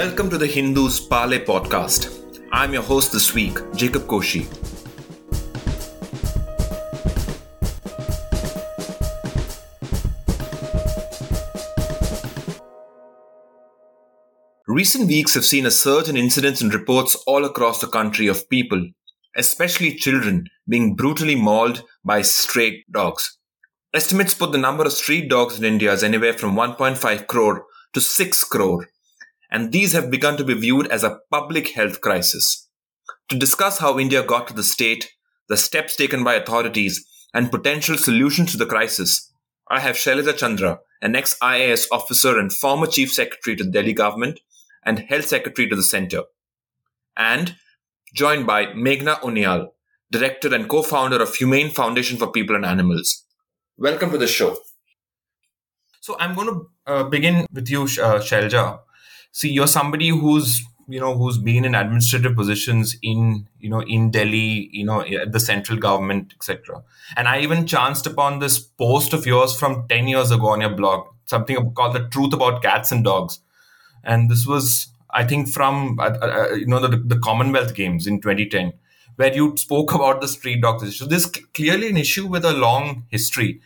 Welcome to the Hindu's Parley podcast. I'm your host this week, Jacob Koshy. Recent weeks have seen a surge in incidents and reports all across the country of people, especially children, being brutally mauled by stray dogs. Estimates put the number of street dogs in India as anywhere from 1.5 crore to 6 crore, and these have begun to be viewed as a public health crisis. To discuss how India got to the state, the steps taken by authorities, and potential solutions to the crisis, I have Shailaja Chandra, an ex IAS officer and former chief secretary to the Delhi government, and Health Secretary to the Centre. And joined by Meghna Uniyal, Director and co-founder of Humane Foundation for People and Animals. Welcome to the show. So I'm going to uh, begin with you, uh. See, you're somebody who's you know who's been in administrative positions in you know in delhi you know at the central government etc and i even chanced upon this post of yours from 10 years ago on your blog something called the truth about cats and dogs and this was I think from uh, uh, uh, you know the, the Commonwealth Games in 2010, where you spoke about the street dogs issue. This is clearly an issue with a long history.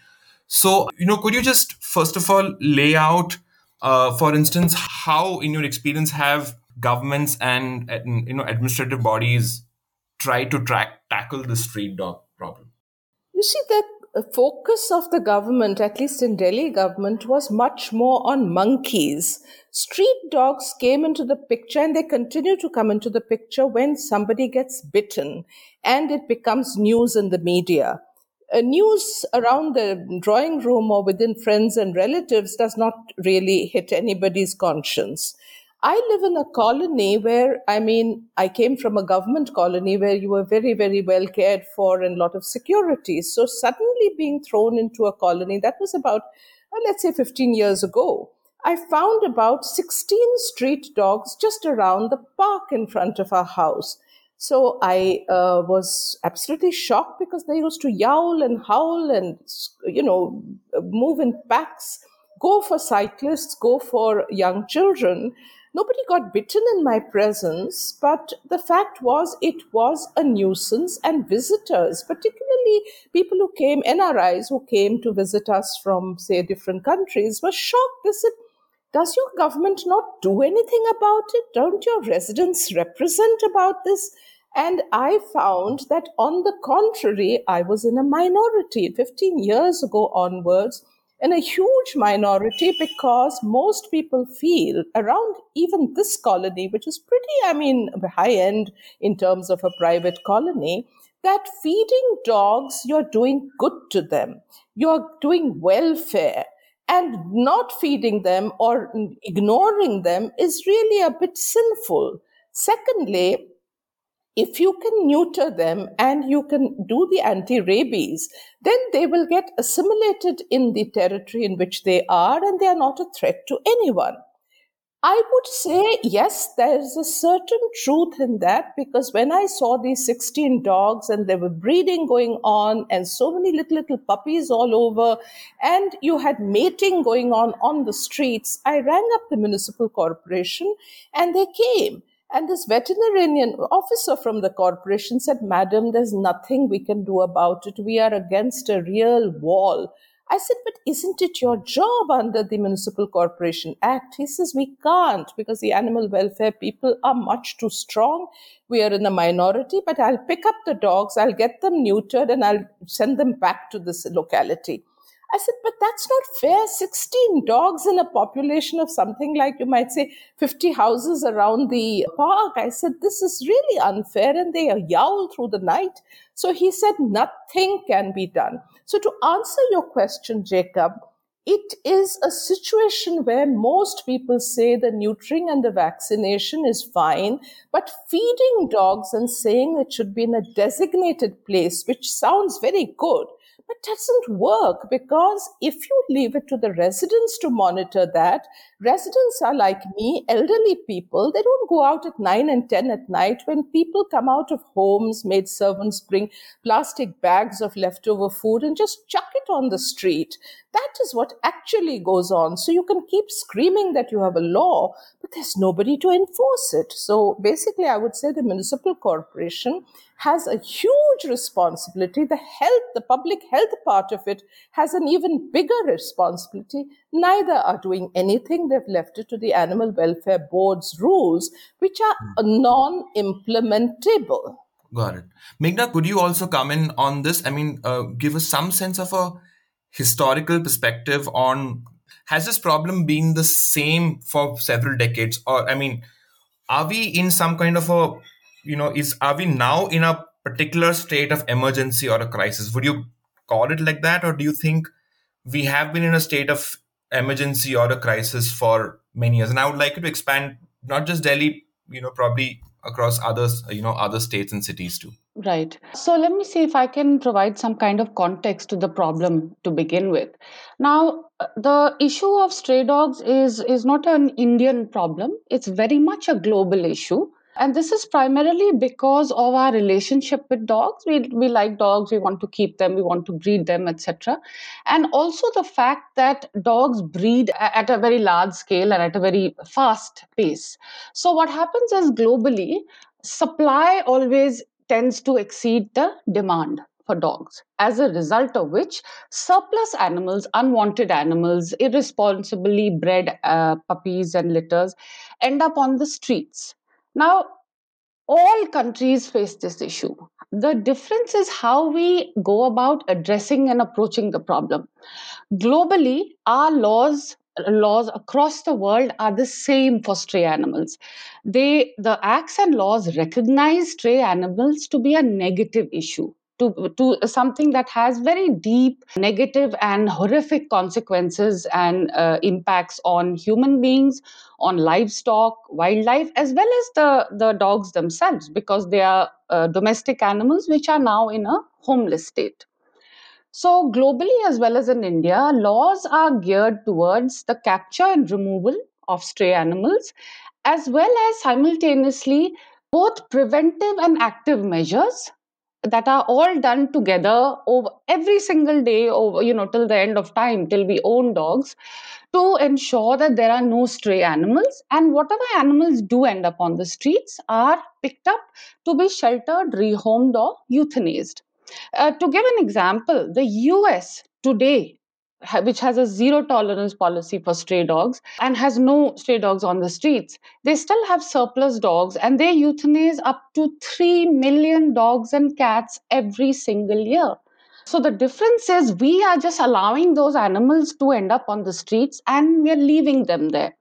So you know, could you just first of all lay out, uh, for instance, how in your experience have governments and you know administrative bodies try to track tackle the street dog problem? You see, that focus of the government, at least in Delhi government, was much more on monkeys. Street dogs came into the picture and they continue to come into the picture when somebody gets bitten and it becomes news in the media. News around the drawing room or within friends and relatives does not really hit anybody's conscience. I live in a colony where, I mean, I came from a government colony where you were very, very well cared for and a lot of security. So suddenly being thrown into a colony, that was about, uh, let's say, 15 years ago. I found about 16 street dogs just around the park in front of our house. So I uh, was absolutely shocked because they used to yowl and howl and, you know, move in packs, go for cyclists, go for young children. Nobody got bitten in my presence, but the fact was it was a nuisance, and visitors, particularly people who came, NRIs who came to visit us from, say, different countries, were shocked. They said, Does your government not do anything about it? Don't your residents represent about this? And I found that on the contrary, I was in a minority 15 years ago onwards in a huge minority because most people feel around even this colony, which is pretty, I mean, high end in terms of a private colony, that feeding dogs, you're doing good to them. You're doing welfare. And not feeding them or ignoring them is really a bit sinful. Secondly, if you can neuter them and you can do the anti rabies, then they will get assimilated in the territory in which they are and they are not a threat to anyone. I would say, yes, there's a certain truth in that because when I saw these 16 dogs and there were breeding going on and so many little, little puppies all over, and you had mating going on on the streets, I rang up the municipal corporation and they came and this veterinarian officer from the corporation said, Madam, there's nothing we can do about it. We are against a real wall. I said, but isn't it your job under the Municipal Corporation Act? He says, we can't because the animal welfare people are much too strong. We are in a minority, but I'll pick up the dogs, I'll get them neutered, and I'll send them back to this locality. I said, but that's not fair. 16 dogs in a population of something like, you might say, 50 houses around the park. I said, this is really unfair. And they yowl through the night. So he said, nothing can be done. So to answer your question, Jacob, it is a situation where most people say the neutering and the vaccination is fine, but feeding dogs and saying it should be in a designated place, which sounds very good, But doesn't work because if you leave it to the residents to monitor that, residents are like me, elderly people. They don't go out at 9 and 10 at night when people come out of homes, maid servants bring plastic bags of leftover food and just chuck it on the street. That is what actually goes on. So you can keep screaming that you have a law, but there's nobody to enforce it. So basically, I would say the municipal corporation has a huge responsibility. The health, the public health part of it has an even bigger responsibility. Neither are doing anything. They've left it to the Animal Welfare Board's rules, which are non implementable. Got it. Meghna, could you also come in on this? I mean, uh, give us some sense of a historical perspective on has this problem been the same for several decades? Or i mean are we in some kind of a you know is are we now in a particular state of emergency or a crisis? Would you call it like that? Or do you think we have been in a state of emergency or a crisis for many years? And i would like you to expand not just delhi you know probably across others you know other states and cities too Right. So let me see if I can provide some kind of context to the problem to begin with. Now, uh, the issue of stray dogs is is not an Indian problem. It's very much a global issue. And this is primarily because of our relationship with dogs. We, we like dogs, we want to keep them, we want to breed them, etc. And also the fact that dogs breed at a very large scale and at a very fast pace. So, what happens is globally, supply always tends to exceed the demand for dogs, as a result of which surplus animals, unwanted animals, irresponsibly bred uh, puppies and litters end up on the streets. Now, all countries face this issue. The difference is how we go about addressing and approaching the problem. Globally, our laws laws across the world are the same for stray animals. They, the acts and laws recognize stray animals to be a negative issue. To, to something that has very deep negative and horrific consequences and uh, impacts on human beings, on livestock, wildlife, as well as the, the dogs themselves, because they are uh, domestic animals which are now in a homeless state. So, globally as well as in India, laws are geared towards the capture and removal of stray animals, as well as simultaneously both preventive and active measures that are all done together over every single day over you know till the end of time till we own dogs to ensure that there are no stray animals. And whatever animals do end up on the streets are picked up to be sheltered rehomed or euthanized uh, to give an example, the US today, which has a zero tolerance policy for stray dogs and has no stray dogs on the streets, they still have surplus dogs and they euthanize up to 3 million dogs and cats every single year. So the difference is we are just allowing those animals to end up on the streets and we're leaving them there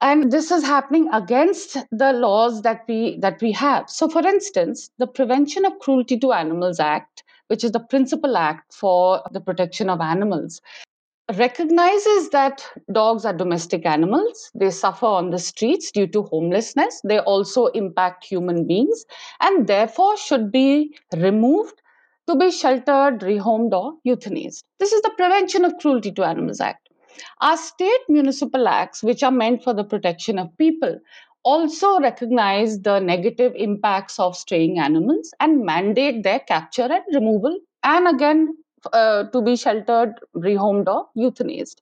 and this is happening against the laws that we that we have. So for instance the prevention of cruelty to animals act which is the principal act for the protection of animals recognizes that dogs are domestic animals. They suffer on the streets due to homelessness. They also impact human beings and therefore should be removed to be sheltered rehomed or euthanized. This is the prevention of cruelty to animals act our state municipal acts, which are meant for the protection of people, also recognize the negative impacts of straying animals and mandate their capture and removal, and again, uh, to be sheltered, rehomed, or euthanized.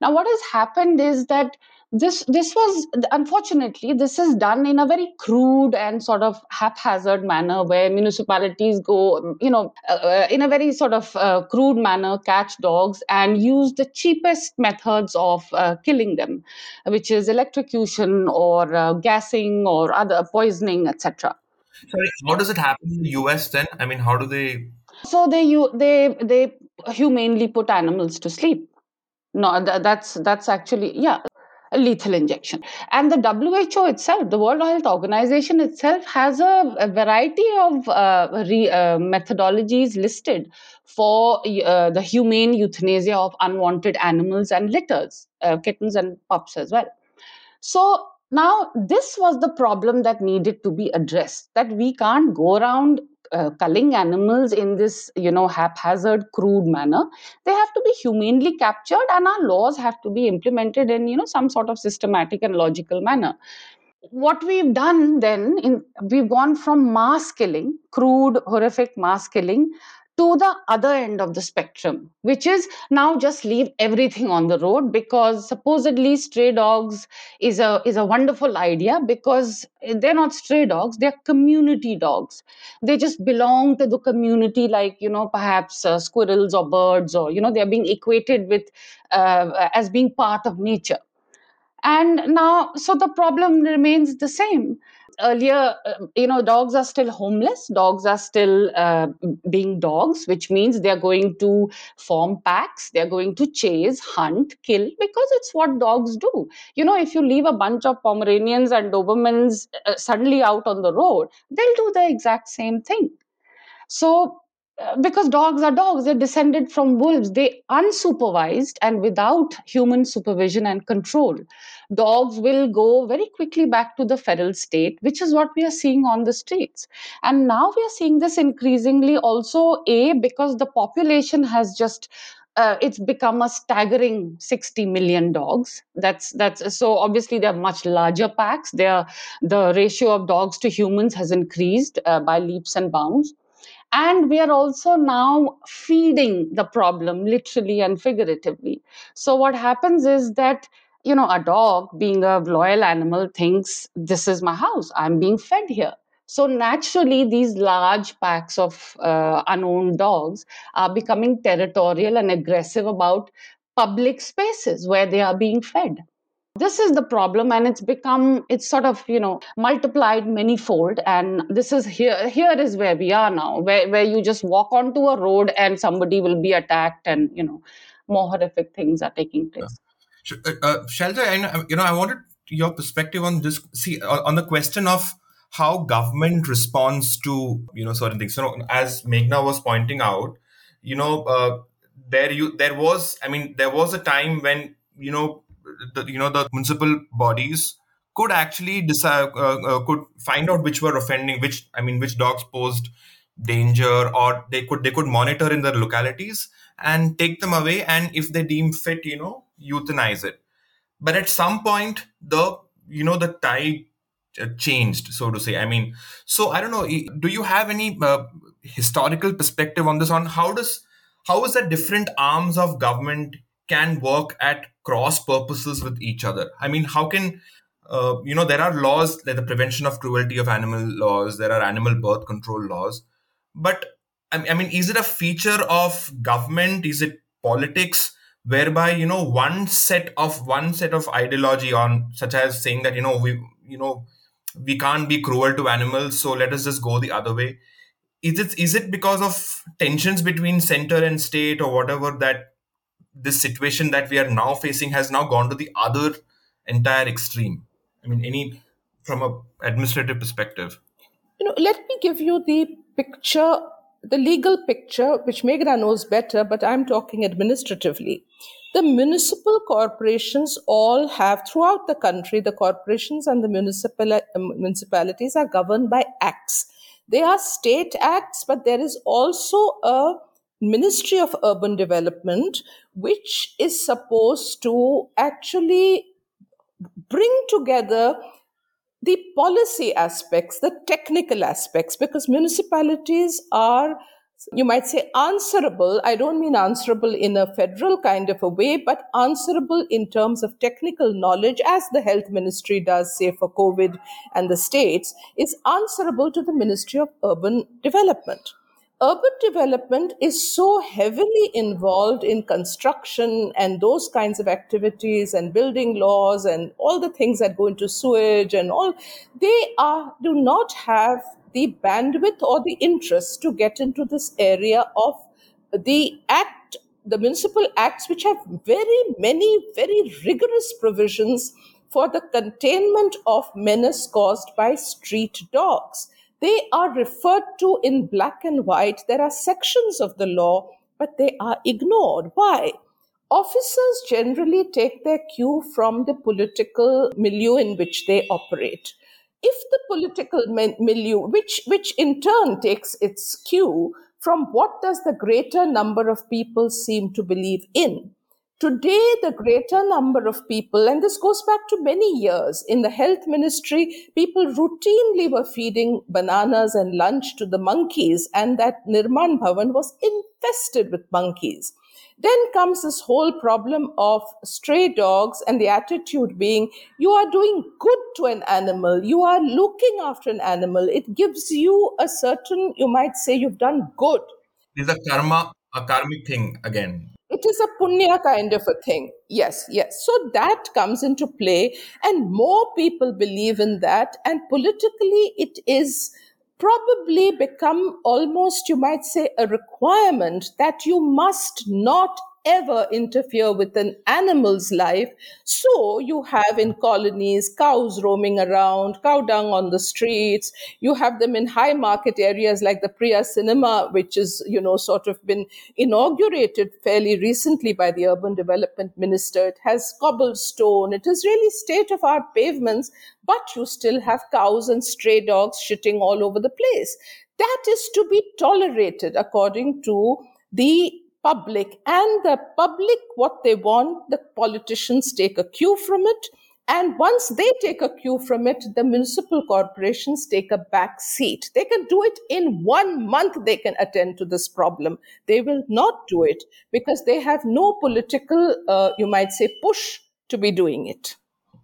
Now, what has happened is that this this was unfortunately this is done in a very crude and sort of haphazard manner where municipalities go you know uh, uh, in a very sort of uh, crude manner catch dogs and use the cheapest methods of uh, killing them which is electrocution or uh, gassing or other poisoning etc sorry how does it happen in the us then? I mean how do they so they you they they humanely put animals to sleep. No that's that's actually yeah lethal injection. And the WHO itself, the World Health Organization itself, has a, a variety of uh, re, uh, methodologies listed for uh, the humane euthanasia of unwanted animals and litters, uh, kittens and pups as well. So now this was the problem that needed to be addressed that we can't go around uh, culling animals in this you know haphazard crude manner they have to be humanely captured and our laws have to be implemented in you know some sort of systematic and logical manner. What we've done then in we've gone from mass killing crude horrific mass killing to the other end of the spectrum, which is now just leave everything on the road because supposedly stray dogs is a is a wonderful idea because they're not stray dogs, they're community dogs. They just belong to the community, like you know perhaps uh, squirrels or birds, or you know they're being equated with uh, as being part of nature. And now, so the problem remains the same earlier, uh, you know, dogs are still homeless. Dogs are still uh, being dogs, which means they're going to form packs. They're going to chase, hunt, kill, because it's what dogs do. You know, if you leave a bunch of Pomeranians and Dobermans uh, suddenly out on the road, they'll do the exact same thing. So because dogs are dogs they're descended from wolves. They unsupervised and without human supervision and control. Dogs will go very quickly back to the feral state which is what we are seeing on the streets. And now we are seeing this increasingly also a because the population has just uh, it's become a staggering 60 million dogs. That's that's so obviously they're much larger packs. They are the ratio of dogs to humans has increased uh, by leaps and bounds and we are also now feeding the problem literally and figuratively. So what happens is that you know a dog being a loyal animal thinks this is my house. I'm being fed here. So naturally these large packs of uh, unowned dogs are becoming territorial and aggressive about public spaces where they are being fed this is the problem and it's become it's sort of you know multiplied manyfold and this is here here is where we are now where, where you just walk onto a road and somebody will be attacked and you know more horrific things are taking place uh, uh, Shailja, I, you know, I wanted your perspective on this. See, on the question of how government responds to you know certain things. So, as Meghna was pointing out, you know, uh, there you there was. I mean, there was a time when you know the, you know the municipal bodies could actually decide uh, uh, could find out which were offending which i mean which dogs posed danger or they could they could monitor in their localities and take them away. And if they deem fit you know euthanize it. But at some point the you know the tide uh, changed so to say. I mean so i don't know. Do you have any uh, historical perspective on this? On how does how is that different arms of government can work at cross purposes with each other. I mean, how can uh, you know there are laws like the prevention of cruelty of animal laws, there are animal birth control laws, but I mean, is it a feature of government? Is it politics? whereby you know one set of one set of ideology on such as saying that you know we you know we can't be cruel to animals so let us just go the other way is it is it because of tensions between center and state or whatever that this situation that we are now facing has now gone to the other entire extreme. I mean any from a administrative perspective. You know let me give you the picture the legal picture which meghna knows better but i'm talking administratively. The municipal corporations all have throughout the country the corporations and the municipal um, municipalities are governed by acts. They are state acts but there is also a Ministry of Urban Development, which is supposed to actually bring together the policy aspects, the technical aspects, because municipalities are, you might say, answerable. I don't mean answerable in a federal kind of a way, but answerable in terms of technical knowledge, as the health ministry does, say, for COVID and the states, is answerable to the Ministry of Urban Development urban development is so heavily involved in construction and those kinds of activities and building laws and all the things that go into sewage and all they are do not have the bandwidth or the interest to get into this area of the act the municipal acts which have very many very rigorous provisions for the containment of menace caused by street dogs they are referred to in black and white. There are sections of the law, but they are ignored. Why? Officers generally take their cue from the political milieu in which they operate. if the political milieu, which, which in turn takes its cue from what does the greater number of people seem to believe in? Today, the greater number of people, and this goes back to many years, in the health ministry, people routinely were feeding bananas and lunch to the monkeys, and that Nirman Bhavan was infested with monkeys. Then comes this whole problem of stray dogs and the attitude being you are doing good to an animal, you are looking after an animal. It gives you a certain, you might say, you've done good. Is a karma, a karmic thing again. It is a punya kind of a thing. Yes, yes. So that comes into play, and more people believe in that. And politically, it is probably become almost, you might say, a requirement that you must not ever interfere with an animal's life. So you have in colonies cows roaming around, cow dung on the streets. You have them in high market areas like the Priya Cinema, which is, you know, sort of been inaugurated fairly recently by the urban development minister. It has cobblestone. It is really state of art pavements, but you still have cows and stray dogs shitting all over the place. That is to be tolerated according to the public and the public what they want the politicians take a cue from it and once they take a cue from it the municipal corporations take a back seat. They can do it in one month they can attend to this problem. They will not do it because they have no political uh, you might say push to be doing it.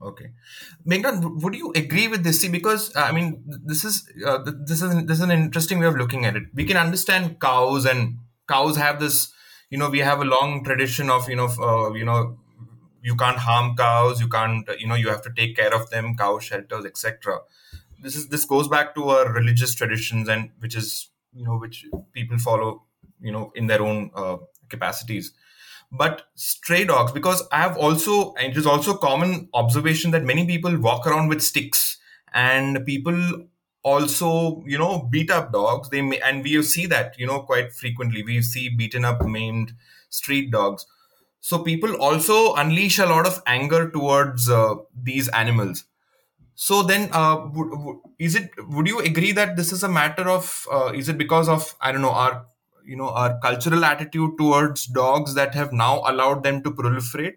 Okay. Meghna, would you agree with this? See because uh, i mean this is uh, this is this is an interesting way of looking at it. We can understand cows and cows have this you know we have a long tradition of you know uh, you know you can't harm cows you can't you know you have to take care of them cow shelters etc this is this goes back to our religious traditions and which is you know which people follow you know in their own uh, capacities. But stray dogs because i have also and it is also common observation that many people walk around with sticks and people also you know beat up dogs. They may, and we see that you know quite frequently. We see beaten up maimed street dogs. So people also unleash a lot of anger towards uh, these animals. So then uh, w- w- is it would you agree that this is a matter of uh, is it because of i don't know our you know our cultural attitude towards dogs that have now allowed them to proliferate?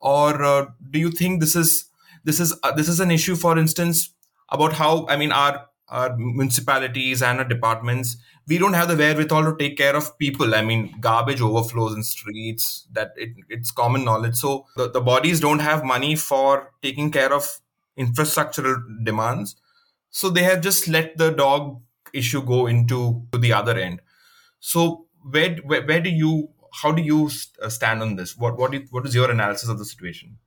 Or uh, do you think this is this is uh, this is an issue for instance about how I mean our our municipalities and our departments we don't have the wherewithal to take care of people. I mean garbage overflows in streets that it, it's common knowledge. So the, the bodies don't have money for taking care of infrastructural demands. So they have just let the dog issue go into the other end. So where, where, where do you how do you uh, stand on this? What what is, what is your analysis of the situation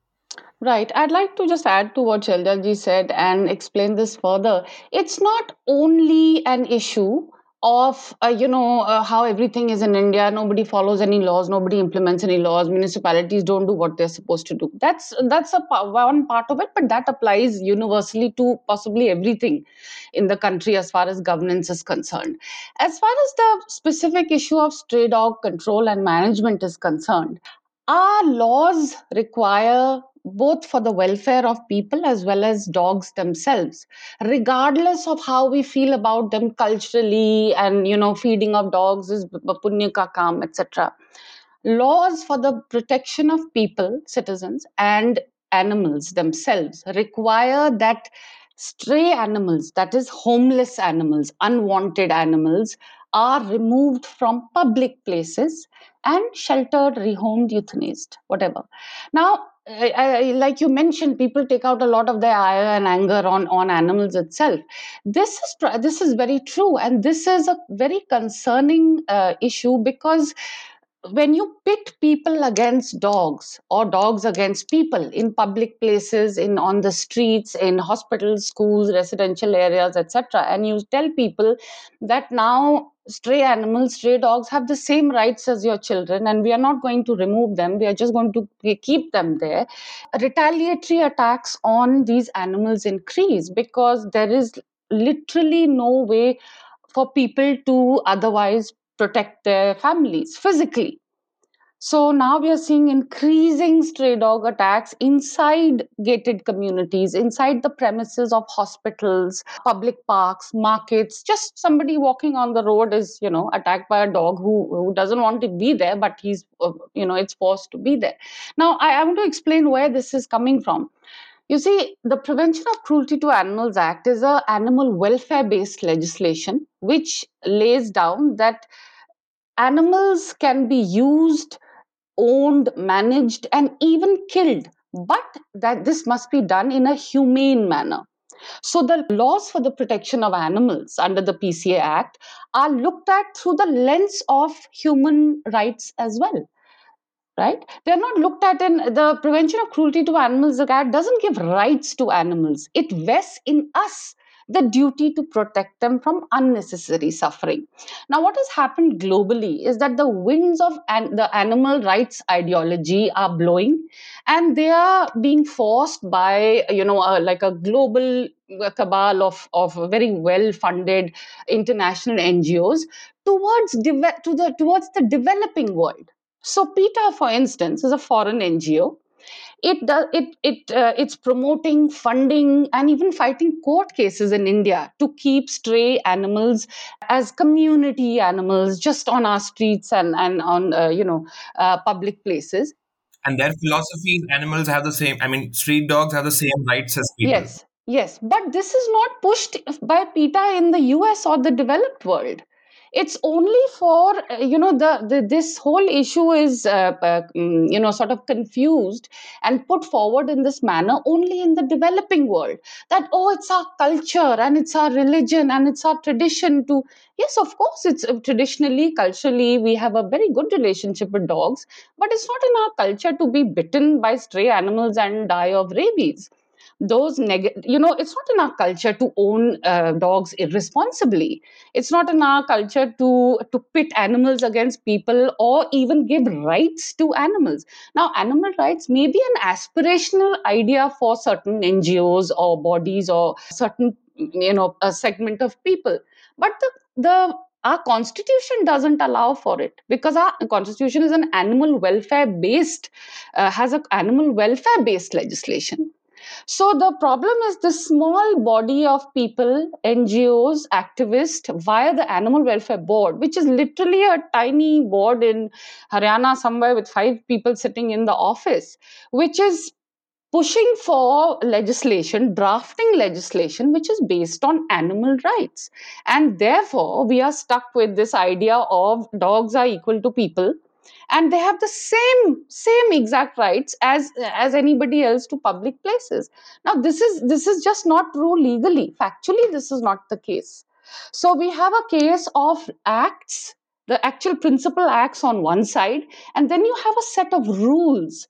Right. I'd like to just add to what Sheljaji said and explain this further. It's not only an issue of uh, you know uh, how everything is in india. Nobody follows any laws. Nobody implements any laws. Municipalities don't do what they're supposed to do. That's that's a one part of it but that applies universally to possibly everything in the country as far as governance is concerned. As far as the specific issue of stray dog control and management is concerned our laws require both for the welfare of people as well as dogs themselves regardless of how we feel about them culturally and you know feeding of dogs is punya ka kaam etc laws for the protection of people citizens and animals themselves require that stray animals that is homeless animals unwanted animals are removed from public places and sheltered rehomed euthanized whatever. Now I, I, like you mentioned, people take out a lot of their ire and anger on on animals itself. This is this is very true, and this is a very concerning uh, issue because when you pit people against dogs or dogs against people in public places in on the streets in hospitals schools residential areas etc and you tell people that now stray animals stray dogs have the same rights as your children and we are not going to remove them we are just going to keep them there retaliatory attacks on these animals increase because there is literally no way for people to otherwise protect their families physically So now we are seeing increasing stray dog attacks inside gated communities, inside the premises of hospitals, public parks, markets. Just somebody walking on the road is, you know, attacked by a dog who, who doesn't want to be there, but he's, uh, you know, it's forced to be there. Now, I, I want to explain where this is coming from. You see, the Prevention of Cruelty to Animals Act is a animal welfare based legislation which lays down that animals can be used owned, managed, and even killed, but that this must be done in a humane manner. So, the laws for the protection of animals under the PCA Act are looked at through the lens of human rights as well. Right? They're not looked at in the Prevention of Cruelty to Animals the Act doesn't give rights to animals, it vests in us the duty to protect them from unnecessary suffering. Now, what has happened globally is that the winds of an- the animal rights ideology are blowing, and they are being forced by you know uh, like a global cabal of of very well funded international NGOs towards deve- to the towards the developing world. So, PETA, for instance, is a foreign NGO it does it it uh, it's promoting funding and even fighting court cases in india to keep stray animals as community animals just on our streets and and on uh, you know uh, public places. And their philosophy is animals have the same i mean street dogs have the same rights as people yes yes. But this is not pushed by peta in the us or the developed world it's only for uh, you know the, the this whole issue is uh, uh, mm, you know sort of confused and put forward in this manner only in the developing world. That oh it's our culture and it's our religion and it's our tradition to yes of course it's uh, traditionally culturally we have a very good relationship with dogs but it's not in our culture to be bitten by stray animals and die of rabies those negative you know it's not in our culture to own uh, dogs irresponsibly. It's not in our culture to to pit animals against people or even give rights to animals. Now animal rights may be an aspirational idea for certain ngos or bodies or certain you know a segment of people. But the the our constitution doesn't allow for it because our constitution is an animal welfare based uh, has an animal welfare based legislation so the problem is the small body of people, NGOs, activists, via the Animal Welfare Board, which is literally a tiny board in Haryana somewhere with five people sitting in the office, which is pushing for legislation, drafting legislation which is based on animal rights. And therefore, we are stuck with this idea of dogs are equal to people and they have the same same exact rights as as anybody else to public places. Now this is this is just not true legally. Factually this is not the case. So we have a case of acts the actual principal acts on one side and then you have a set of rules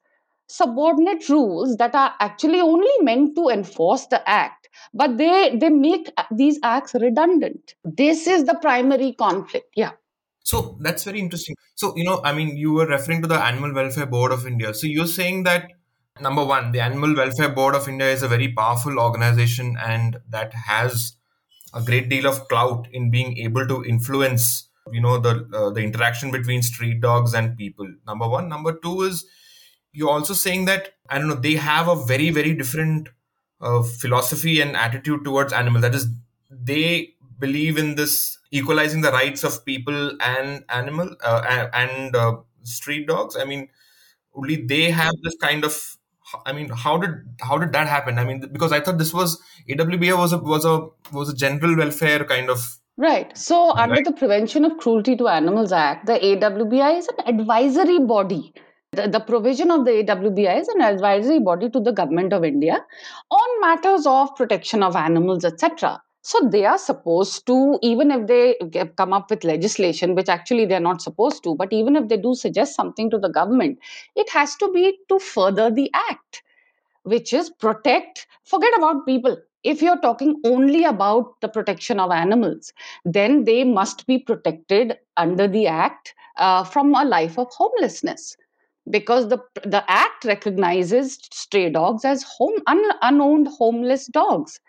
subordinate rules that are actually only meant to enforce the act but they they make uh, these acts redundant. This is the primary conflict. Yeah so that's very interesting. So, you know, I mean, you were referring to the Animal Welfare Board of India. So you're saying that number one, the Animal Welfare Board of India is a very powerful organization and that has a great deal of clout in being able to influence, you know, the uh, the interaction between street dogs and people. Number one. Number two is you're also saying that I don't know they have a very very different uh, philosophy and attitude towards animals. That is, they believe in this equalizing the rights of people and animal uh, and uh, street dogs i mean only they have this kind of i mean how did how did that happen i mean because i thought this was awba was a was a was a general welfare kind of Right. So, under right. the Prevention of Cruelty to Animals Act, the AWBI is an advisory body. The, the, provision of the AWBI is an advisory body to the government of India on matters of protection of animals, etc. So they are supposed to, even if they come up with legislation, which actually they're not supposed to, but even if they do suggest something to the government, it has to be to further the act, which is protect, forget about people. If you're talking only about the protection of animals, then they must be protected under the act uh, from a life of homelessness because the the act recognizes stray dogs as home un, unowned homeless dogs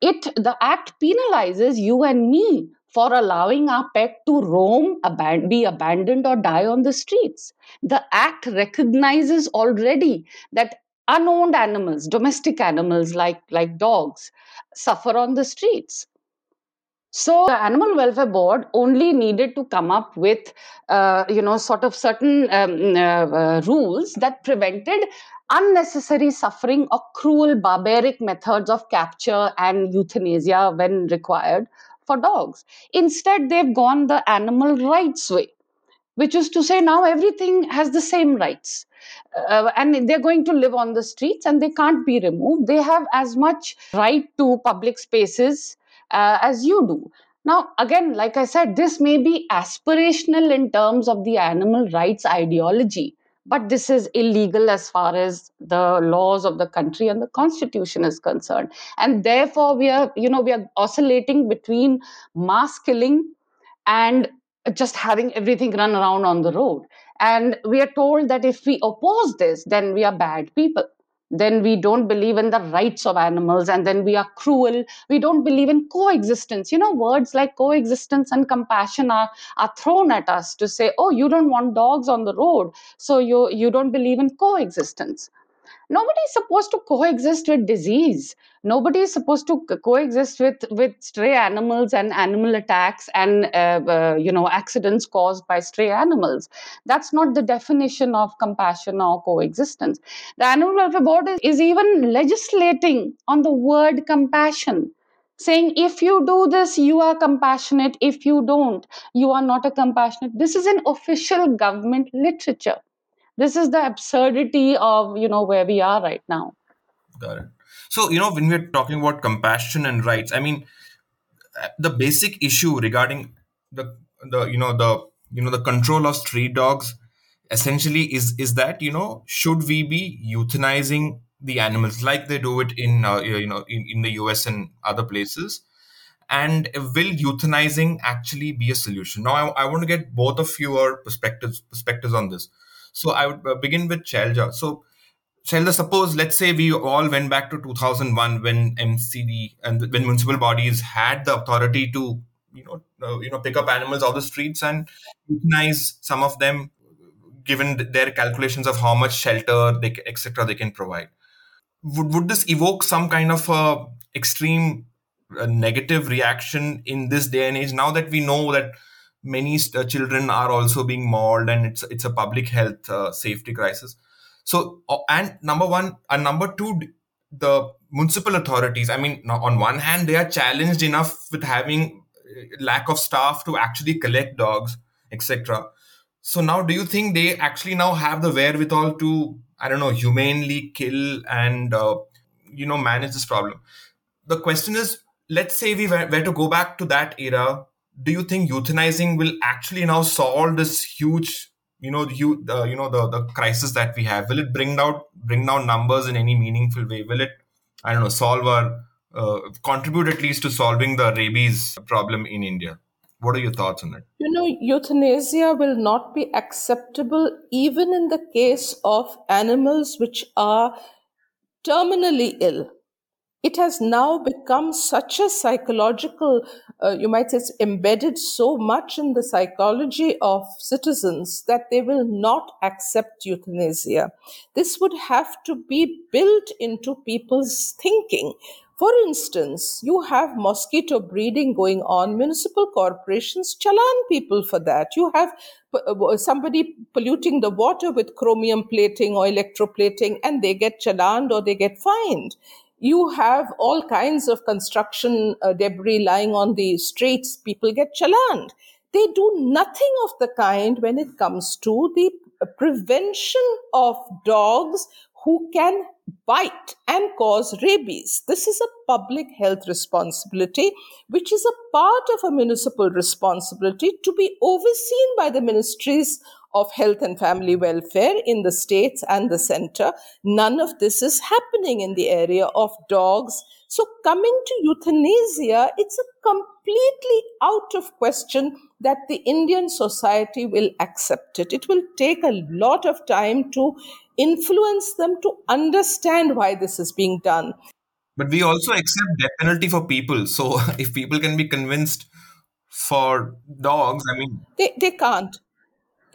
it the act penalizes you and me for allowing our pet to roam, aban- be abandoned, or die on the streets. The act recognizes already that unowned animals, domestic animals like, like dogs, suffer on the streets. So the Animal Welfare Board only needed to come up with, uh, you know, sort of certain um, uh, uh, rules that prevented unnecessary suffering or cruel, barbaric methods of capture and euthanasia when required for dogs. Instead, they've gone the animal rights way, which is to say now everything has the same rights. Uh, and they're going to live on the streets and they can't be removed. They have as much right to public spaces uh, as you do. Now, again, like I said, this may be aspirational in terms of the animal rights ideology, but this is illegal as far as the laws of the country and the constitution is concerned. And therefore, we are, you know, we are oscillating between mass killing and just having everything run around on the road. And we are told that if we oppose this, then we are bad people then we don't believe in the rights of animals and then we are cruel. We don't believe in coexistence. You know words like coexistence and compassion are are thrown at us to say oh you don't want dogs on the road so you you don't believe in coexistence nobody is supposed to coexist with disease. Nobody is supposed to coexist with with stray animals and animal attacks and uh, uh, you know accidents caused by stray animals. That's not the definition of compassion or coexistence. The animal welfare board is, is even legislating on the word compassion saying if you do this you are compassionate. If you don't you are not a compassionate. This is an official government literature this is the absurdity of you know where we are right now. Got it. So you know when we're talking about compassion and rights i mean the basic issue regarding the the you know the you know the control of street dogs essentially is is that you know should we be euthanizing the animals like they do it in uh, you know in, in the us and other places? And will euthanizing actually be a solution? Now i, I want to get both of your perspectives perspectives on this so I would uh, begin with Shailja. So Shailja, suppose let's say we all went back to 2001 when MCD and when municipal bodies had the authority to you know uh, you know pick up animals off the streets and euthanize some of them given their calculations of how much shelter they etc they can provide would would this evoke some kind of a extreme uh, negative reaction in this day and age now that we know that many uh, children are also being mauled and it's it's a public health uh, safety crisis. So and number one and number two the municipal authorities i mean on one hand they are challenged enough with having uh, lack of staff to actually collect dogs etc so now do you think they actually now have the wherewithal to i don't know humanely kill and uh, you know manage this problem? The question is let's say we were to go back to that era do you think euthanizing will actually now solve this huge you know you uh, you know the the crisis that we have? Will it bring down bring down numbers in any meaningful way? Will it i don't know solve or uh, contribute at least to solving the rabies problem in india? What are your thoughts on it? You know euthanasia will not be acceptable even in the case of animals which are terminally ill it has now become such a psychological, uh, you might say, it's embedded so much in the psychology of citizens that they will not accept euthanasia. This would have to be built into people's thinking. For instance, you have mosquito breeding going on. Municipal corporations challan people for that. You have uh, somebody polluting the water with chromium plating or electroplating and they get challaned or they get fined you have all kinds of construction uh, debris lying on the streets. People get challaned. They do nothing of the kind when it comes to the prevention of dogs who can bite and cause rabies. This is a public health responsibility, which is a part of a municipal responsibility to be overseen by the ministries of health and family welfare in the states and the center. None of this is happening in the area of dogs. So, coming to euthanasia, it's a completely out of question that the Indian society will accept it. It will take a lot of time to influence them to understand why this is being done. But we also accept death penalty for people. So, if people can be convinced for dogs. I mean, they, they can't.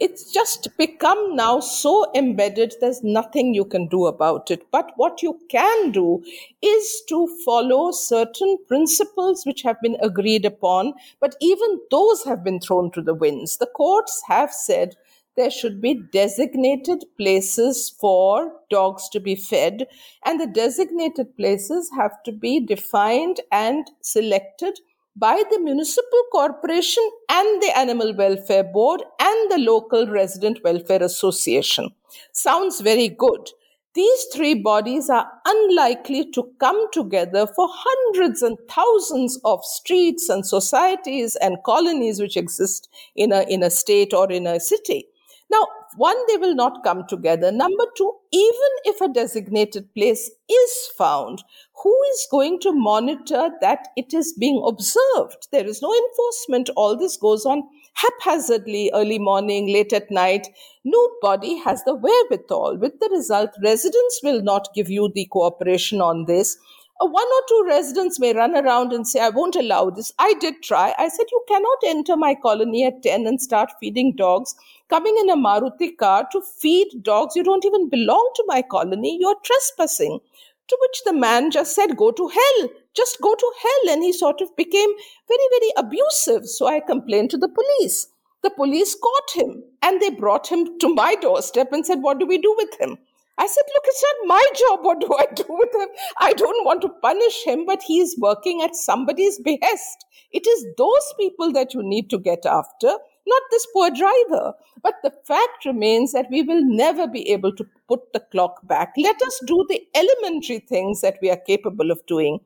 It's just become now so embedded, there's nothing you can do about it. But what you can do is to follow certain principles which have been agreed upon, but even those have been thrown to the winds. The courts have said there should be designated places for dogs to be fed, and the designated places have to be defined and selected by the municipal corporation and the animal welfare board and the local resident welfare association. Sounds very good. These three bodies are unlikely to come together for hundreds and thousands of streets and societies and colonies which exist in a, in a state or in a city. Now, one, they will not come together. Number two, even if a designated place is found, who is going to monitor that it is being observed? There is no enforcement. All this goes on haphazardly, early morning, late at night. Nobody has the wherewithal. With the result, residents will not give you the cooperation on this. One or two residents may run around and say, I won't allow this. I did try. I said, You cannot enter my colony at 10 and start feeding dogs. Coming in a Maruti car to feed dogs, you don't even belong to my colony. You're trespassing. To which the man just said, Go to hell. Just go to hell. And he sort of became very, very abusive. So I complained to the police. The police caught him and they brought him to my doorstep and said, What do we do with him? I said, Look, it's not my job. What do I do with him? I don't want to punish him, but he is working at somebody's behest. It is those people that you need to get after, not this poor driver. But the fact remains that we will never be able to put the clock back. Let us do the elementary things that we are capable of doing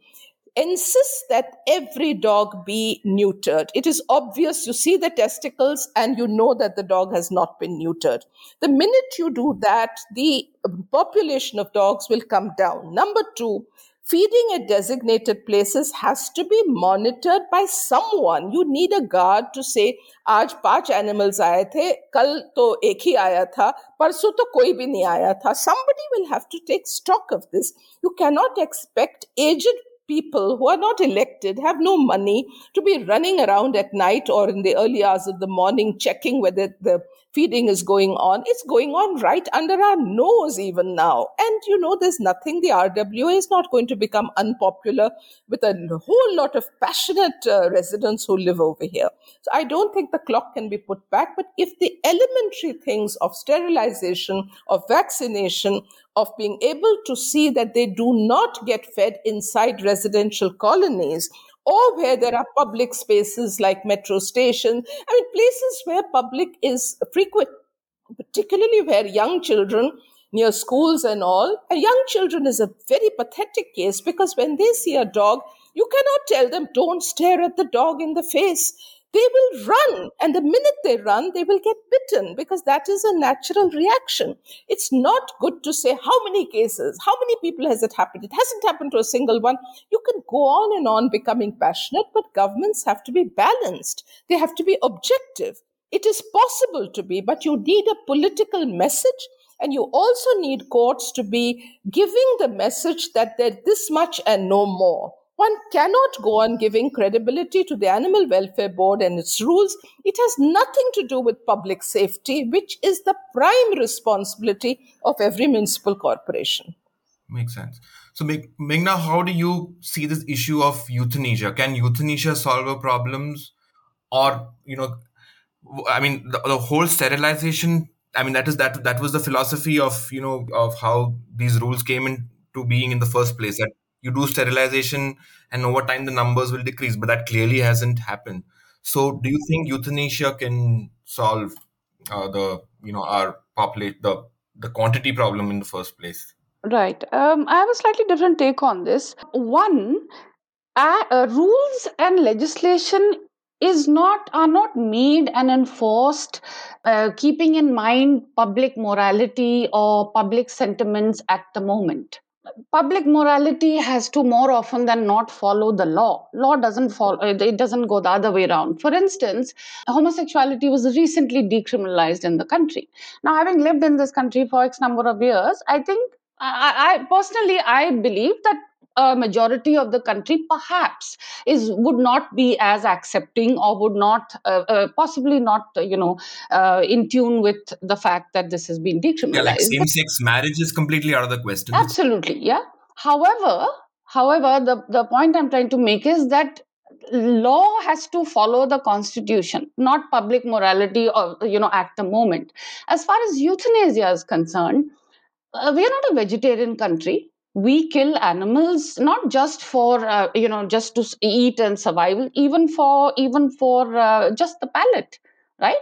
insists that every dog be neutered. It is obvious you see the testicles and you know that the dog has not been neutered. The minute you do that, the population of dogs will come down. Number two, feeding at designated places has to be monitored by someone. You need a guard to say, आज पांच animals आए थे, कल तो एक ही आया था, परसों तो कोई भी नहीं आया था. Somebody will have to take stock of this. You cannot expect aged people who are not elected have no money to be running around at night or in the early hours of the morning checking whether the feeding is going on. It's going on right under our nose even now. And you know, there's nothing, the RWA is not going to become unpopular with a whole lot of passionate uh, residents who live over here. So I don't think the clock can be put back. But if the elementary things of sterilization, of vaccination, of being able to see that they do not get fed inside residential colonies or where there are public spaces like metro stations. I mean, places where public is frequent, particularly where young children near schools and all. And young children is a very pathetic case because when they see a dog, you cannot tell them, don't stare at the dog in the face they will run. And the minute they run, they will get bitten because that is a natural reaction. It's not good to say how many cases, how many people has it happened. It hasn't happened to a single one. You can go on and on becoming passionate, but governments have to be balanced. They have to be objective. It is possible to be, but you need a political message and you also need courts to be giving the message that there's this much and no more. One cannot go on giving credibility to the Animal Welfare Board and its rules. It has nothing to do with public safety, which is the prime responsibility of every municipal corporation. Makes sense. So, Meghna, how do you see this issue of euthanasia? Can euthanasia solve our problems? Or, you know, I mean, the, the whole sterilization I mean that is that that was the philosophy of you know of how these rules came into being in the first place. That you do sterilization and over time the numbers will decrease but that clearly hasn't happened. So do you think euthanasia can solve uh, the you know our populate the the quantity problem in the first place? Right. Um, i have a slightly different take on this. One uh, uh, rules and legislation is not are not made and enforced uh, keeping in mind public morality or public sentiments at the moment public morality has to more often than not follow the law. Law doesn't follow uh, it doesn't go the other way around. For instance homosexuality was recently decriminalized in the country. Now having lived in this country for x number of years i think i, I personally i believe that a majority of the country perhaps is would not be as accepting or would not uh, uh, possibly not you know uh, in tune with the fact that this has been decriminalized. Yeah, like same-sex marriage is completely out of the question. Absolutely, yeah. However, however, the the point I'm trying to make is that law has to follow the constitution not public morality or you know at the moment as far as euthanasia is concerned uh, we are not a vegetarian country we kill animals not just for uh, you know just to eat and survival even for even for uh, just the palate right?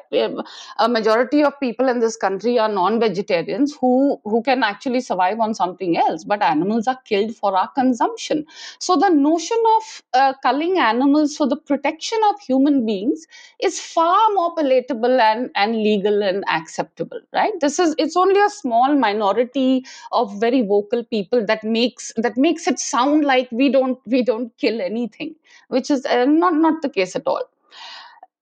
A majority of people in this country are non-vegetarians who who can actually survive on something else but animals are killed for our consumption. So the notion of uh, culling animals for the protection of human beings is far more palatable and and legal and acceptable right? This is it's only a small minority of very vocal people that makes that makes it sound like we don't we don't kill anything which is uh, not not the case at all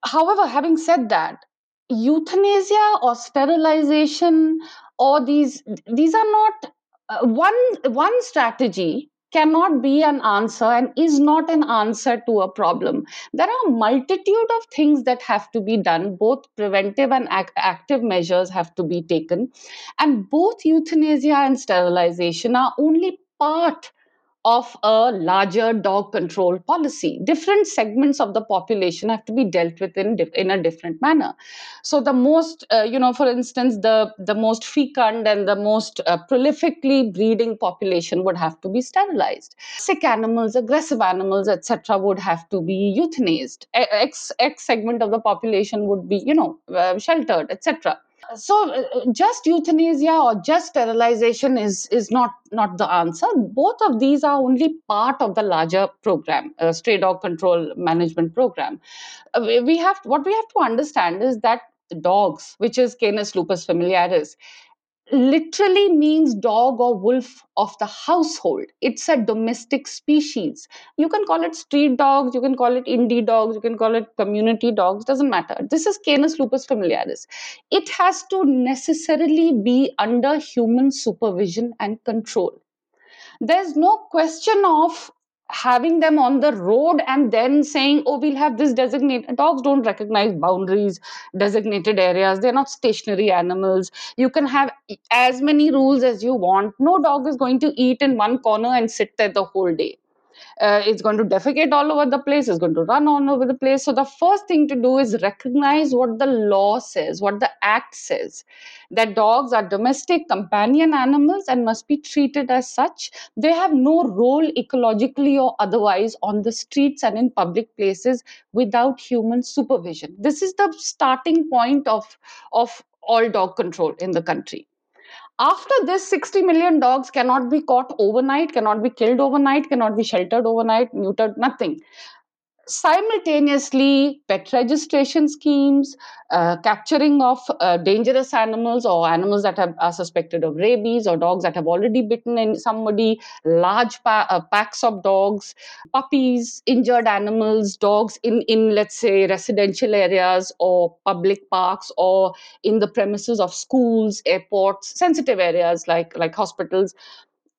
however, having said that, euthanasia or sterilization or these these are not uh, one one strategy cannot be an answer and is not an answer to a problem. There are multitude of things that have to be done. Both preventive and ac- active measures have to be taken. And both euthanasia and sterilization are only part of a larger dog control policy. Different segments of the population have to be dealt with in, in a different manner. So the most, uh, you know, for instance, the, the most fecund and the most uh, prolifically breeding population would have to be sterilized. Sick animals, aggressive animals, etc., would have to be euthanized. X, X segment of the population would be, you know, uh, sheltered, etc so uh, just euthanasia or just sterilization is is not not the answer. Both of these are only part of the larger program uh, stray dog control management program. Uh, we have what we have to understand is that dogs which is canis lupus familiaris literally means dog or wolf of the household. It's a domestic species. You can call it street dogs, you can call it indie dogs, you can call it community dogs, doesn't matter. This is Canis lupus familiaris. It has to necessarily be under human supervision and control. There's no question of having them on the road and then saying oh we'll have this designated dogs don't recognize boundaries designated areas. They're not stationary animals. You can have as many rules as you want. No dog is going to eat in one corner and sit there the whole day uh, it's going to defecate all over the place. It's going to run all over the place. So the first thing to do is recognize what the law says what the act says that dogs are domestic companion animals and must be treated as such. They have no role ecologically or otherwise on the streets and in public places without human supervision. This is the starting point of of all dog control in the country after this 60 million dogs cannot be caught overnight cannot be killed overnight cannot be sheltered overnight neutered nothing simultaneously pet registration schemes uh, capturing of uh, dangerous animals or animals that have, are suspected of rabies or dogs that have already bitten somebody large pa- uh, packs of dogs puppies injured animals dogs in in let's say residential areas or public parks or in the premises of schools airports sensitive areas like like hospitals.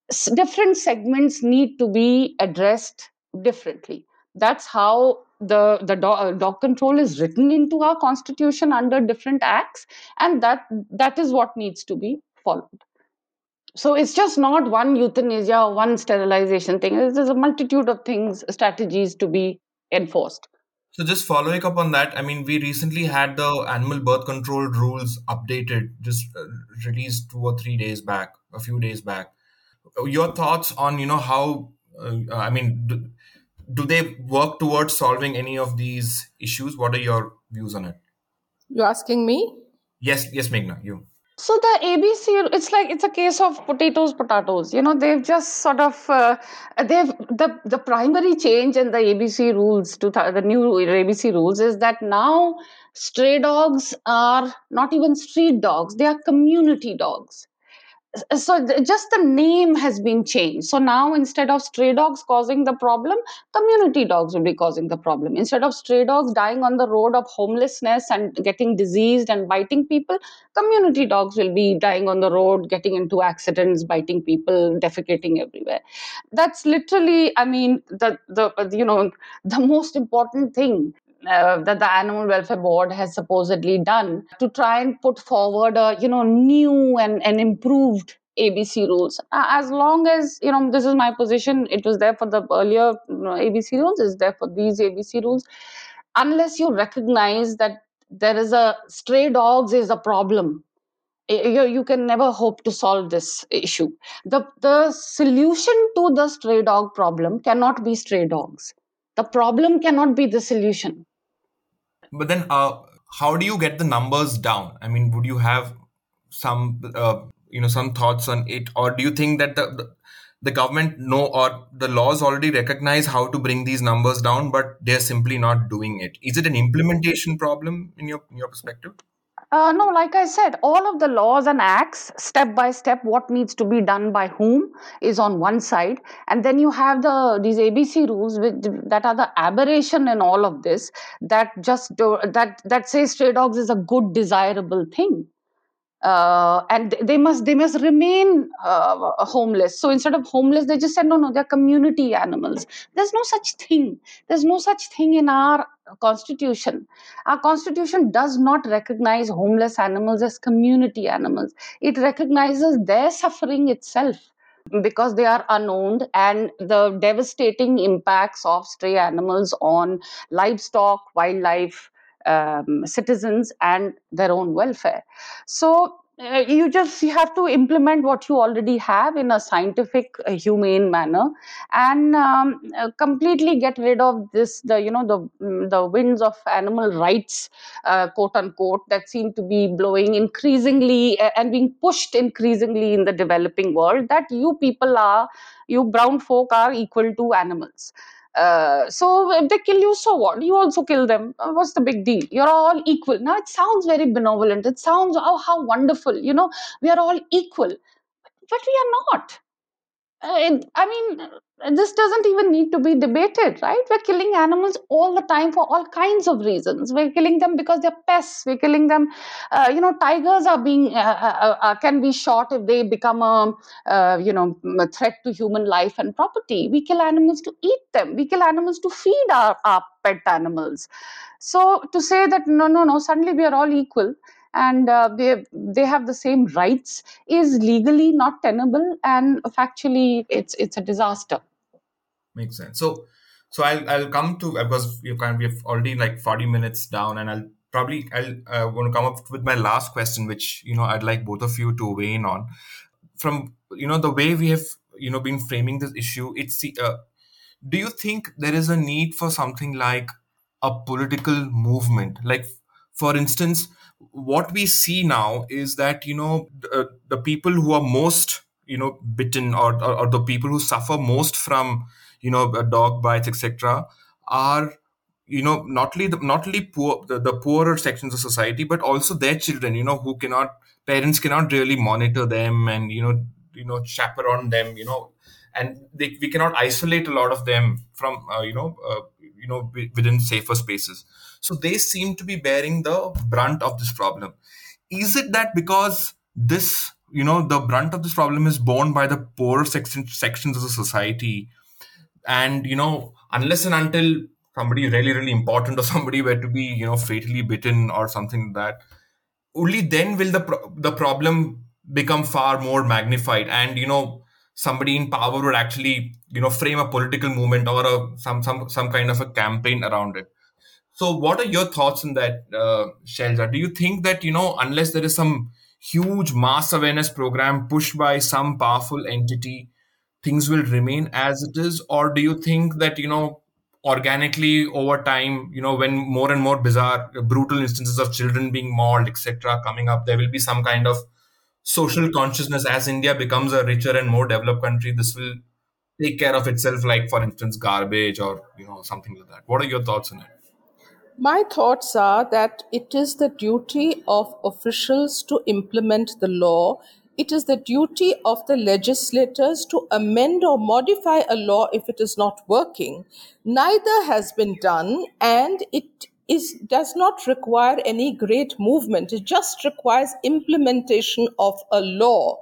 S- different segments need to be addressed differently that's how the the dog, uh, dog control is written into our constitution under different acts and that that is what needs to be followed. So it's just not one euthanasia or one sterilization thing. There's a multitude of things strategies to be enforced. So just following up on that i mean we recently had the animal birth control rules updated just uh, released two or three days back a few days back. Your thoughts on you know how uh, i mean do they work towards solving any of these issues? What are your views on it? You're asking me? Yes, yes, Meghna, you. So the ABC, it's like it's a case of potatoes, potatoes. You know, they've just sort of uh, they've the the primary change in the ABC rules to the new ABC rules is that now stray dogs are not even street dogs; they are community dogs so just the name has been changed. So now instead of stray dogs causing the problem community dogs will be causing the problem. Instead of stray dogs dying on the road of homelessness and getting diseased and biting people community dogs will be dying on the road getting into accidents biting people defecating everywhere. That's literally i mean the the you know the most important thing uh, that the animal welfare board has supposedly done to try and put forward a you know new and, and improved abc rules. As long as you know this is my position it was there for the earlier abc rules is there for these abc rules. Unless you recognize that there is a stray dogs is a problem you, you can never hope to solve this issue. The the solution to the stray dog problem cannot be stray dogs. The problem cannot be the solution but then, uh, how do you get the numbers down? I mean, would you have some, uh, you know, some thoughts on it, or do you think that the, the the government know or the laws already recognize how to bring these numbers down, but they're simply not doing it? Is it an implementation problem in your in your perspective? Uh, no, like I said, all of the laws and acts, step by step, what needs to be done by whom is on one side, and then you have the these ABC rules which, that are the aberration in all of this. That just that that says stray dogs is a good, desirable thing uh, and they must they must remain uh, homeless. So instead of homeless they just said no no they're community animals. There's no such thing. There's no such thing in our constitution. Our constitution does not recognize homeless animals as community animals. It recognizes their suffering itself because they are unowned and the devastating impacts of stray animals on livestock wildlife um, citizens and their own welfare. So uh, you just you have to implement what you already have in a scientific uh, humane manner and um, uh, completely get rid of this the you know the mm, the winds of animal rights uh, quote unquote that seem to be blowing increasingly and being pushed increasingly in the developing world that you people are you brown folk are equal to animals uh, so if they kill you, so what? You also kill them. Uh, what's the big deal? You're all equal. Now it sounds very benevolent. It sounds oh how wonderful. You know, we are all equal, but we are not. Uh, I mean, this doesn't even need to be debated, right? We're killing animals all the time for all kinds of reasons. We're killing them because they're pests. We're killing them. Uh, you know, tigers are being uh, uh, uh can be shot if they become a uh, you know a threat to human life and property. We kill animals to eat them. We kill animals to feed our, our pet animals. So to say that no, no, no, suddenly we are all equal and uh, they they have the same rights is legally not tenable and factually it's it's a disaster. Makes sense. So so i'll i'll come to because kind of we have already like 40 minutes down and i'll probably i'll uh, want to come up with my last question which you know i'd like both of you to weigh in on. From you know the way we have you know been framing this issue it's uh, do you think there is a need for something like a political movement? Like for instance what we see now is that you know the, the people who are most you know bitten or, or, or the people who suffer most from you know dog bites etc are you know not only the, not only poor the, the poorer sections of society but also their children you know who cannot parents cannot really monitor them and you know you know chaperone them you know and they, we cannot isolate a lot of them from uh, you know uh, you know within safer spaces so they seem to be bearing the brunt of this problem. Is it that because this, you know, the brunt of this problem is borne by the poorer section, sections of the society, and you know, unless and until somebody really, really important or somebody were to be, you know, fatally bitten or something like that, only then will the pro- the problem become far more magnified, and you know, somebody in power would actually, you know, frame a political movement or a some some some kind of a campaign around it so, what are your thoughts on that, uh? Do you think that, you know, unless there is some huge mass awareness program pushed by some powerful entity, things will remain as it is? Or do you think that, you know, organically over time, you know, when more and more bizarre, brutal instances of children being mauled, etc., coming up, there will be some kind of social consciousness as India becomes a richer and more developed country. This will take care of itself, like, for instance, garbage or, you know, something like that. What are your thoughts on it? My thoughts are that it is the duty of officials to implement the law it is the duty of the legislators to amend or modify a law if it is not working. Neither has been done, and it is does not require any great movement. It just requires implementation of a law.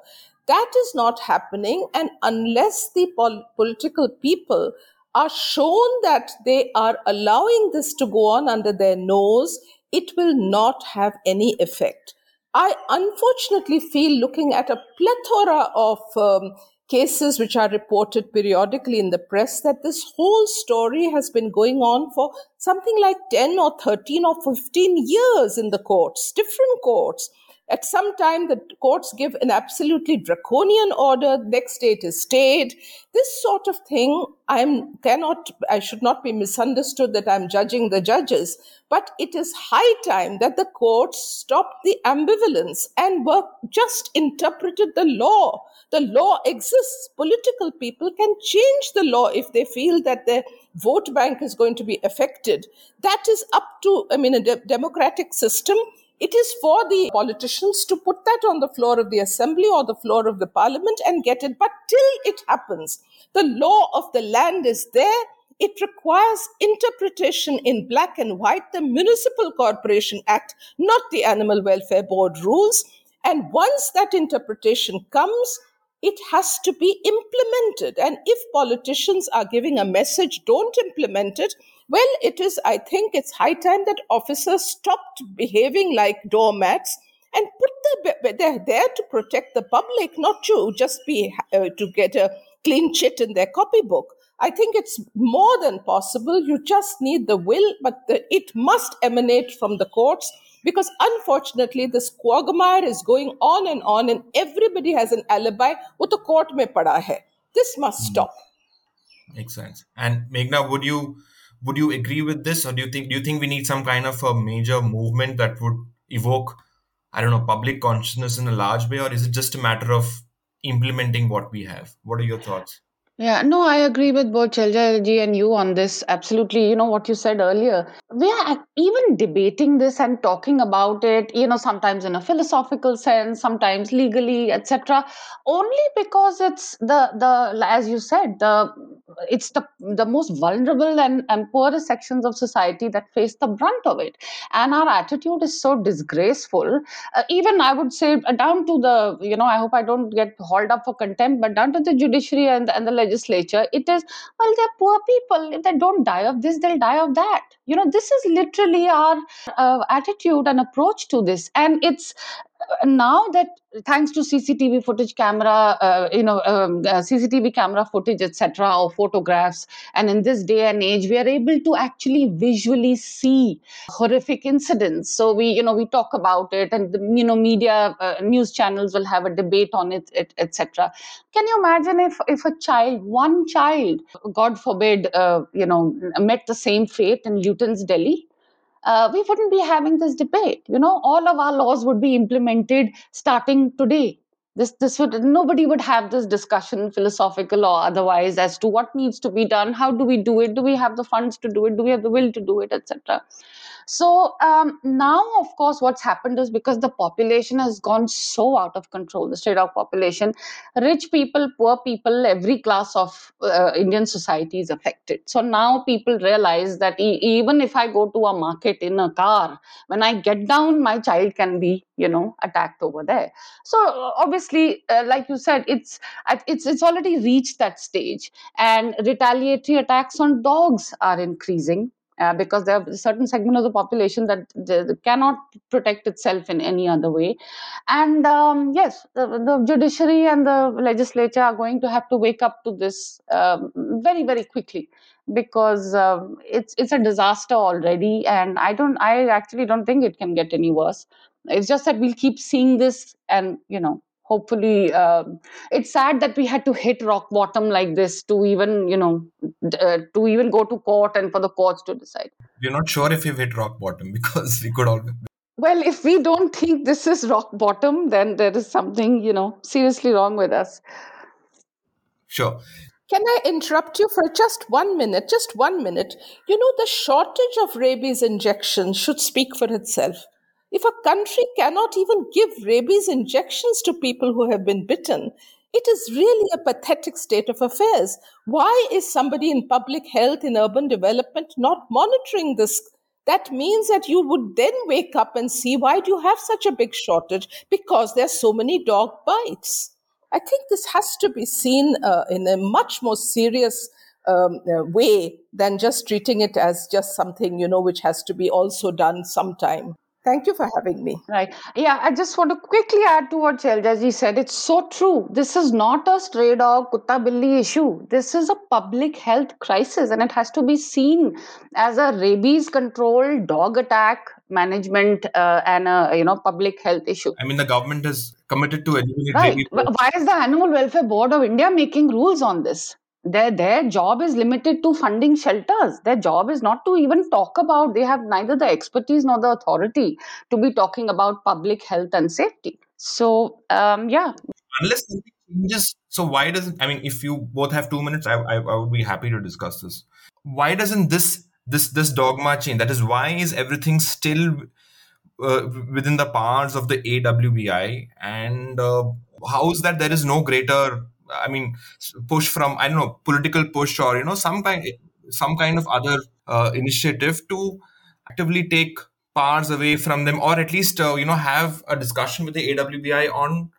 That is not happening, and unless the pol- political people are shown that they are allowing this to go on under their nose, it will not have any effect. I unfortunately feel looking at a plethora of um, cases which are reported periodically in the press that this whole story has been going on for something like 10 or 13 or 15 years in the courts, different courts. At some time, the courts give an absolutely draconian order. Next it is stayed. This sort of thing, I'm cannot, I should not be misunderstood that I'm judging the judges, but it is high time that the courts stopped the ambivalence and were just interpreted the law. The law exists. Political people can change the law if they feel that their vote bank is going to be affected. That is up to, I mean, a de- democratic system it is for the politicians to put that on the floor of the assembly or the floor of the parliament and get it. But till it happens, the law of the land is there. It requires interpretation in black and white, the Municipal Corporation Act, not the Animal Welfare Board rules. And once that interpretation comes, it has to be implemented. And if politicians are giving a message, don't implement it, well, it is, I think it's high time that officers stopped behaving like doormats and put the, they're there to protect the public, not to just be uh, to get a clean chit in their copybook. I think it's more than possible. You just need the will, but the, it must emanate from the courts because unfortunately this quagmire is going on and on and everybody has an alibi what the court mein pada hai. This must hmm. stop. Makes sense. And Meghna, would you would you agree with this, or do you think do you think we need some kind of a major movement that would evoke, I don't know, public consciousness in a large way, or is it just a matter of implementing what we have? What are your thoughts? Yeah, no, I agree with both Shailja and you on this. Absolutely. You know what you said earlier. We are even debating this and talking about it, you know, sometimes in a philosophical sense, sometimes legally, etc. Only because it's the the as you said, the it's the the most vulnerable and, and poorest sections of society that face the brunt of it. And our attitude is so disgraceful. Uh, even I would say uh, down to the, you know, I hope I don't get hauled up for contempt, but down to the judiciary and, and the legislature it is well they're poor people. If they don't die of this they'll die of that. You know this is literally our uh, attitude and approach to this. And it's now that thanks to cctv footage camera uh, you know um, uh, cctv camera footage etc or photographs and in this day and age we are able to actually visually see horrific incidents. So we you know we talk about it and the you know media uh, news channels will have a debate on it, it etc can you imagine if if a child one child god forbid uh, you know met the same fate in Lutyens' delhi uh, we wouldn't be having this debate. You know, all of our laws would be implemented starting today. This, this would nobody would have this discussion, philosophical or otherwise, as to what needs to be done. How do we do it? Do we have the funds to do it? Do we have the will to do it, etc. So um, now, of course, what's happened is because the population has gone so out of control, the state of population, rich people, poor people, every class of uh, Indian society is affected. So now people realize that e- even if I go to a market in a car, when I get down, my child can be, you know, attacked over there. So obviously, uh, like you said, it's it's it's already reached that stage, and retaliatory attacks on dogs are increasing uh, because there are a certain segment of the population that cannot protect itself in any other way. And um, yes, the, the, judiciary and the legislature are going to have to wake up to this um, very, very quickly because um, it's it's a disaster already, and I don't, I actually don't think it can get any worse. It's just that we'll keep seeing this, and you know, hopefully um, it's sad that we had to hit rock bottom like this to even you know uh, to even go to court and for the courts to decide we're not sure if we've hit rock bottom because we could always well if we don't think this is rock bottom then there is something you know seriously wrong with us sure can I interrupt you for just one minute? Just one minute. You know, the shortage of rabies injections should speak for itself If a country cannot even give rabies injections to people who have been bitten, it is really a pathetic state of affairs. Why is somebody in public health, in urban development, not monitoring this? That means that you would then wake up and see why do you have such a big shortage? Because there are so many dog bites. I think this has to be seen uh, in a much more serious um, uh, way than just treating it as just something, you know, which has to be also done sometime. Thank you for having me. Right. Yeah, I just want to quickly add to what Shailajaji said. It's so true. This is not a stray dog, kutta billi issue. This is a public health crisis and it has to be seen as a rabies control, dog attack management uh, and a you know public health issue. I mean, the government is committed to eliminate right. rabies. Why is the Animal Welfare Board of India making rules on this? Their their job is limited to funding shelters. Their job is not to even talk about they have neither the expertise nor the authority to be talking about public health and safety. So um, yeah. Unless something changes so why doesn't i mean if you both have two minutes I, I, I would be happy to discuss this. Why doesn't this this this dogma change? That is why is everything still uh, within the powers of the awbi and uh, how is that there is no greater I mean, push from I don't know political push or you know some kind some kind of other uh, initiative to actively take powers away from them, or at least uh, you know have a discussion with the AWBI on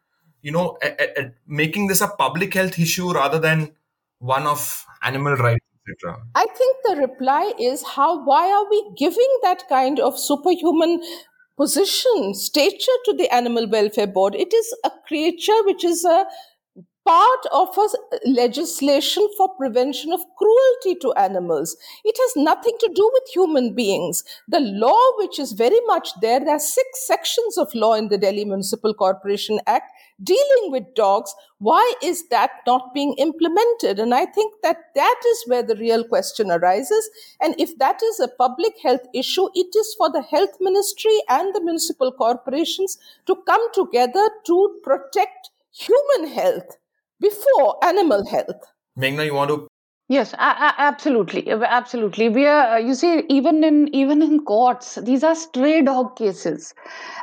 you know a, a, making this a public health issue rather than one of animal rights. Etc. I think the reply is how why are we giving that kind of superhuman position stature to the animal welfare board it is a creature which is a part of a legislation for prevention of cruelty to animals. It has nothing to do with human beings. The law, which is very much there, there are six sections of law in the Delhi Municipal Corporation Act dealing with dogs. Why is that not being implemented? And I think that that is where the real question arises. And if that is a public health issue, it is for the health ministry and the municipal corporations to come together to protect human health before animal health. Meghna, you want to Yes, absolutely, absolutely. We are, uh, you see, even in even in courts, these are stray dog cases,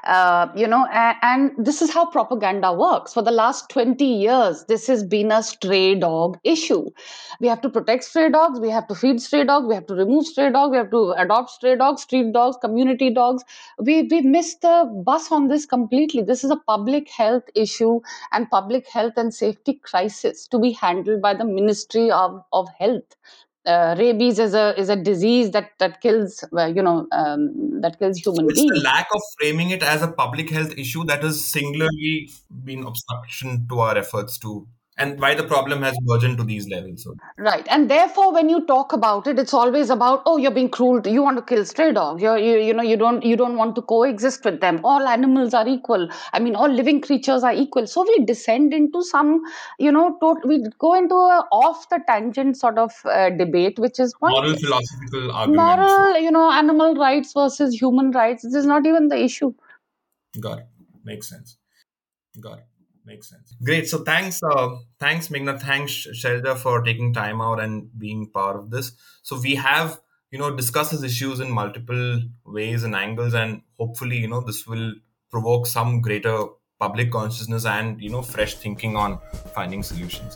uh, you know, and, and, this is how propaganda works. For the last twenty years, this has been a stray dog issue. We have to protect stray dogs. We have to feed stray dogs. We have to remove stray dogs. We have to adopt stray dogs, street dogs, community dogs. We we missed the bus on this completely. This is a public health issue and public health and safety crisis to be handled by the Ministry of of health uh, rabies is a is a disease that that kills uh, you know um, that kills human so it's beings. the lack of framing it as a public health issue that has singularly been obstruction to our efforts to and why the problem has burgeoned to these levels. Right, and therefore, when you talk about it, it's always about oh, you're being cruel. You want to kill stray dogs. You're, you you know you don't you don't want to coexist with them. All animals are equal. I mean, all living creatures are equal. So we descend into some you know tot- we go into a off the tangent sort of uh, debate, which is moral philosophical argument. Moral, you know, animal rights versus human rights. This is not even the issue. Got it. Makes sense. Got it makes sense. Great. So thanks uh, thanks Meghna. Thanks Shailaja for taking time out and being part of this. So we have you know discussed these issues in multiple ways and angles and hopefully you know this will provoke some greater public consciousness and you know fresh thinking on finding solutions